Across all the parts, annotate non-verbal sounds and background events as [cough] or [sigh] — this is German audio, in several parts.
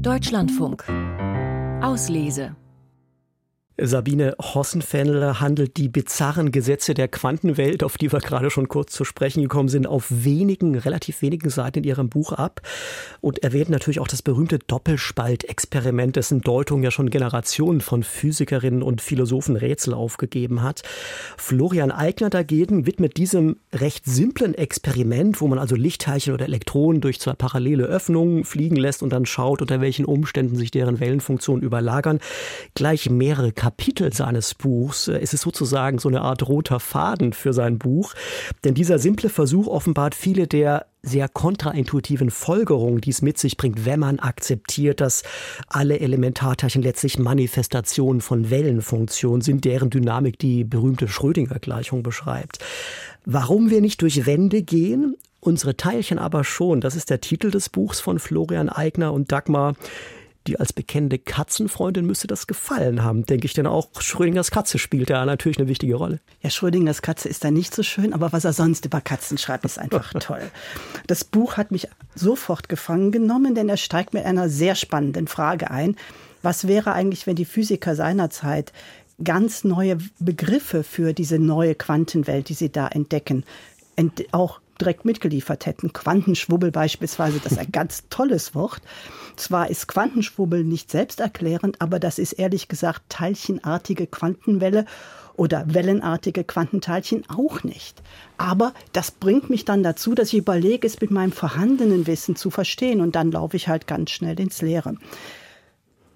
Deutschlandfunk. Auslese. Sabine Hossenfennel handelt die bizarren Gesetze der Quantenwelt, auf die wir gerade schon kurz zu sprechen gekommen sind, auf wenigen, relativ wenigen Seiten in ihrem Buch ab und erwähnt natürlich auch das berühmte Doppelspaltexperiment, dessen Deutung ja schon Generationen von Physikerinnen und Philosophen Rätsel aufgegeben hat. Florian Eigner dagegen widmet diesem recht simplen Experiment, wo man also Lichtteilchen oder Elektronen durch zwei parallele Öffnungen fliegen lässt und dann schaut, unter welchen Umständen sich deren Wellenfunktionen überlagern, gleich mehrere Kapitel Kapitel seines Buchs. Es ist sozusagen so eine Art roter Faden für sein Buch. Denn dieser simple Versuch offenbart viele der sehr kontraintuitiven Folgerungen, die es mit sich bringt, wenn man akzeptiert, dass alle Elementarteilchen letztlich Manifestationen von Wellenfunktionen sind, deren Dynamik die berühmte Schrödinger-Gleichung beschreibt. Warum wir nicht durch Wände gehen, unsere Teilchen aber schon, das ist der Titel des Buchs von Florian Eigner und Dagmar die als bekennende Katzenfreundin müsste das gefallen haben, denke ich denn auch. Schrödingers Katze spielt da natürlich eine wichtige Rolle. Ja, Schrödingers Katze ist da nicht so schön, aber was er sonst über Katzen schreibt, ist einfach [laughs] toll. Das Buch hat mich sofort gefangen genommen, denn er steigt mit einer sehr spannenden Frage ein. Was wäre eigentlich, wenn die Physiker seinerzeit ganz neue Begriffe für diese neue Quantenwelt, die sie da entdecken, ent auch direkt mitgeliefert hätten. Quantenschwubbel beispielsweise, das ist ein [laughs] ganz tolles Wort. Zwar ist Quantenschwubbel nicht selbsterklärend, aber das ist ehrlich gesagt teilchenartige Quantenwelle oder wellenartige Quantenteilchen auch nicht. Aber das bringt mich dann dazu, dass ich überlege, es mit meinem vorhandenen Wissen zu verstehen und dann laufe ich halt ganz schnell ins Leere.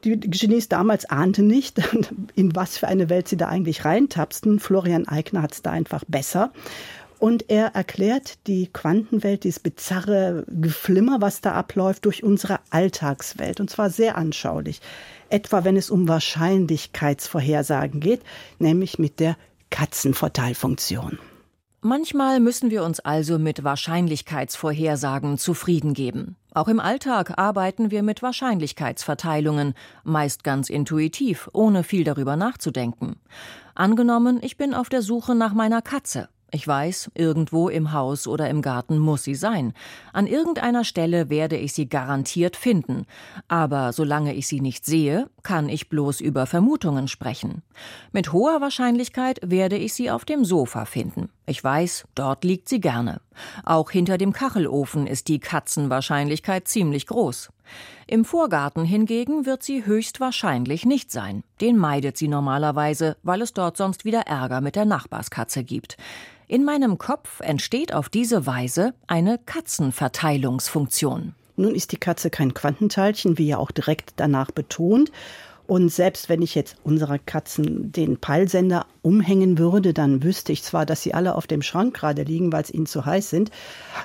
Die Genies damals ahnten nicht, [laughs] in was für eine Welt sie da eigentlich reintapsten. Florian Eigner hat es da einfach besser. Und er erklärt die Quantenwelt, dieses bizarre Geflimmer, was da abläuft, durch unsere Alltagswelt. Und zwar sehr anschaulich. Etwa wenn es um Wahrscheinlichkeitsvorhersagen geht, nämlich mit der Katzenvorteilfunktion. Manchmal müssen wir uns also mit Wahrscheinlichkeitsvorhersagen zufrieden geben. Auch im Alltag arbeiten wir mit Wahrscheinlichkeitsverteilungen, meist ganz intuitiv, ohne viel darüber nachzudenken. Angenommen, ich bin auf der Suche nach meiner Katze. Ich weiß, irgendwo im Haus oder im Garten muss sie sein. An irgendeiner Stelle werde ich sie garantiert finden. Aber solange ich sie nicht sehe, kann ich bloß über Vermutungen sprechen. Mit hoher Wahrscheinlichkeit werde ich sie auf dem Sofa finden. Ich weiß, dort liegt sie gerne. Auch hinter dem Kachelofen ist die Katzenwahrscheinlichkeit ziemlich groß. Im Vorgarten hingegen wird sie höchstwahrscheinlich nicht sein. Den meidet sie normalerweise, weil es dort sonst wieder Ärger mit der Nachbarskatze gibt. In meinem Kopf entsteht auf diese Weise eine Katzenverteilungsfunktion. Nun ist die Katze kein Quantenteilchen, wie ja auch direkt danach betont. Und selbst wenn ich jetzt unserer Katzen den Peilsender umhängen würde, dann wüsste ich zwar, dass sie alle auf dem Schrank gerade liegen, weil es ihnen zu heiß sind.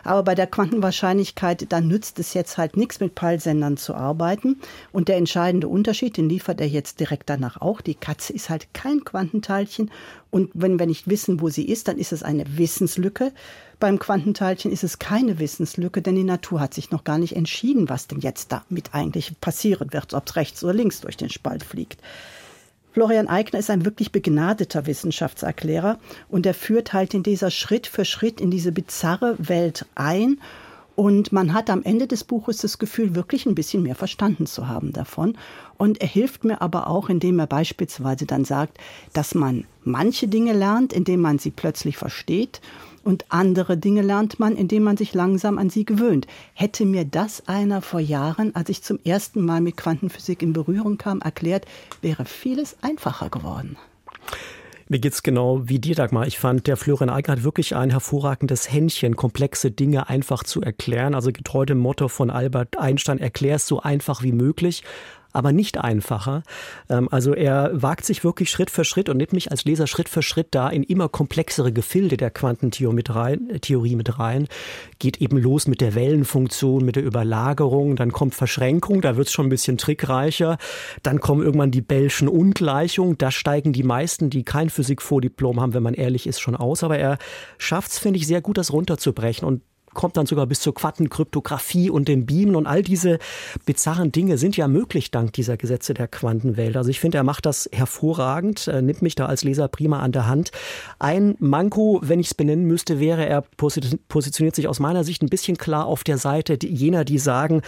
Aber bei der Quantenwahrscheinlichkeit, dann nützt es jetzt halt nichts mit Peilsendern zu arbeiten. Und der entscheidende Unterschied, den liefert er jetzt direkt danach auch. Die Katze ist halt kein Quantenteilchen. Und wenn wir nicht wissen, wo sie ist, dann ist es eine Wissenslücke. Beim Quantenteilchen ist es keine Wissenslücke, denn die Natur hat sich noch gar nicht entschieden, was denn jetzt damit eigentlich passieren wird, ob es rechts oder links durch den Spalt fliegt. Florian Eigner ist ein wirklich begnadeter Wissenschaftserklärer und er führt halt in dieser Schritt für Schritt in diese bizarre Welt ein und man hat am Ende des Buches das Gefühl, wirklich ein bisschen mehr verstanden zu haben davon. Und er hilft mir aber auch, indem er beispielsweise dann sagt, dass man manche Dinge lernt, indem man sie plötzlich versteht und andere Dinge lernt man, indem man sich langsam an sie gewöhnt. Hätte mir das einer vor Jahren, als ich zum ersten Mal mit Quantenphysik in Berührung kam, erklärt, wäre vieles einfacher geworden. Mir geht's genau wie dir, Dagmar. Ich fand, der Florian Eigner hat wirklich ein hervorragendes Händchen, komplexe Dinge einfach zu erklären. Also getreu dem Motto von Albert Einstein, erklär es so einfach wie möglich aber nicht einfacher. Ähm, also er wagt sich wirklich Schritt für Schritt und nimmt mich als Leser Schritt für Schritt da in immer komplexere Gefilde der Quantentheorie mit rein, äh. Geht eben los mit der Wellenfunktion, mit der Überlagerung, dann kommt Verschränkung, da wird es schon ein bisschen trickreicher. Dann kommen irgendwann die Bellschen Ungleichungen, da steigen die meisten, die kein Physik-Vordiplom haben, wenn man ehrlich ist, schon aus. Aber er schafft es, finde ich, sehr gut, das runterzubrechen. Und kommt dann sogar bis zur Quantenkryptographie und dem Beamen und all diese bizarren Dinge sind ja möglich dank dieser Gesetze der Quantenwelt. Also ich finde, er macht das hervorragend, äh, nimmt mich da als Leser prima an der Hand. Ein Manko, wenn ich es benennen müsste, wäre, er positioniert sich aus meiner Sicht ein bisschen klar auf der Seite jener, die sagen,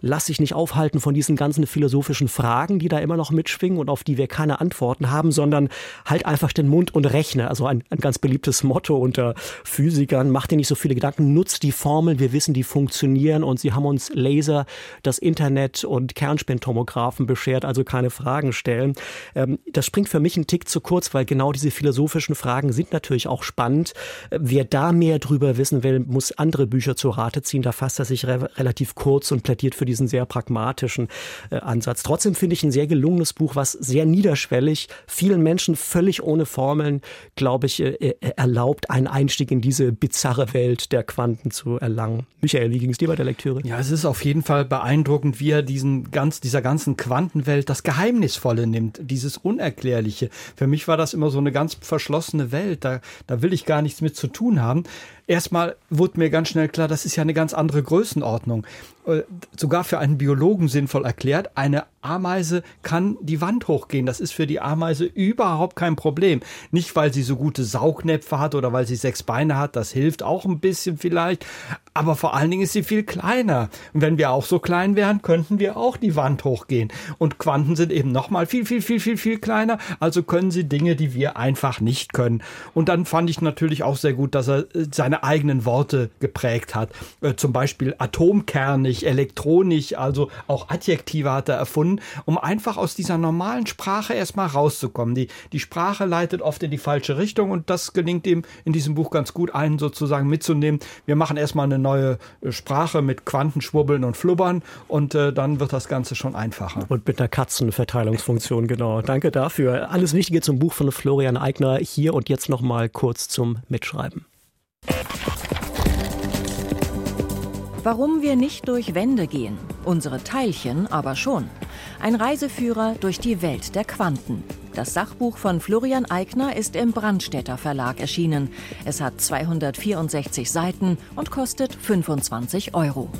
lass dich nicht aufhalten von diesen ganzen philosophischen Fragen, die da immer noch mitschwingen und auf die wir keine Antworten haben, sondern halt einfach den Mund und rechne. Also ein, ein ganz beliebtes Motto unter Physikern. Mach dir nicht so viele Gedanken, nutz die Formeln, wir wissen, die funktionieren und sie haben uns Laser, das Internet und Kernspintomographen beschert, also keine Fragen stellen. Ähm, das springt für mich einen Tick zu kurz, weil genau diese philosophischen Fragen sind natürlich auch spannend. Wer da mehr drüber wissen will, muss andere Bücher zu Rate ziehen. Da fasst er sich re relativ kurz und plädiert für diesen sehr pragmatischen äh, Ansatz. Trotzdem finde ich ein sehr gelungenes Buch, was sehr niederschwellig vielen Menschen völlig ohne Formeln, glaube ich, äh, äh, erlaubt, einen Einstieg in diese bizarre Welt der Quanten zu erlangen. Michael, wie ging es dir bei der Lektüre? Ja, es ist auf jeden Fall beeindruckend, wie er diesen ganz, dieser ganzen Quantenwelt das Geheimnisvolle nimmt, dieses Unerklärliche. Für mich war das immer so eine ganz verschlossene Welt. Da, da will ich gar nichts mit zu tun haben erstmal wurde mir ganz schnell klar, das ist ja eine ganz andere Größenordnung. Äh, sogar für einen Biologen sinnvoll erklärt, eine Ameise kann die Wand hochgehen. Das ist für die Ameise überhaupt kein Problem. Nicht, weil sie so gute Saugnäpfe hat oder weil sie sechs Beine hat, das hilft auch ein bisschen vielleicht, aber vor allen Dingen ist sie viel kleiner. Und wenn wir auch so klein wären, könnten wir auch die Wand hochgehen. Und Quanten sind eben nochmal viel, viel, viel, viel, viel kleiner, also können sie Dinge, die wir einfach nicht können. Und dann fand ich natürlich auch sehr gut, dass er äh, seine eigenen Worte geprägt hat. Äh, zum Beispiel atomkernig, elektronisch, also auch Adjektive hat er erfunden, um einfach aus dieser normalen Sprache erstmal rauszukommen. Die, die Sprache leitet oft in die falsche Richtung und das gelingt ihm in diesem Buch ganz gut, einen sozusagen mitzunehmen. Wir machen erstmal eine neue äh, Sprache mit Quantenschwubbeln und Flubbern und äh, dann wird das Ganze schon einfacher. Und mit einer Katzenverteilungsfunktion, genau. Danke dafür. Alles Wichtige zum Buch von Florian Eigner hier und jetzt noch mal kurz zum Mitschreiben. Warum wir nicht durch Wände gehen, unsere Teilchen aber schon. Ein Reiseführer durch die Welt der Quanten. Das Sachbuch von Florian Eigner ist im Brandstätter Verlag erschienen. Es hat 264 Seiten und kostet 25 Euro.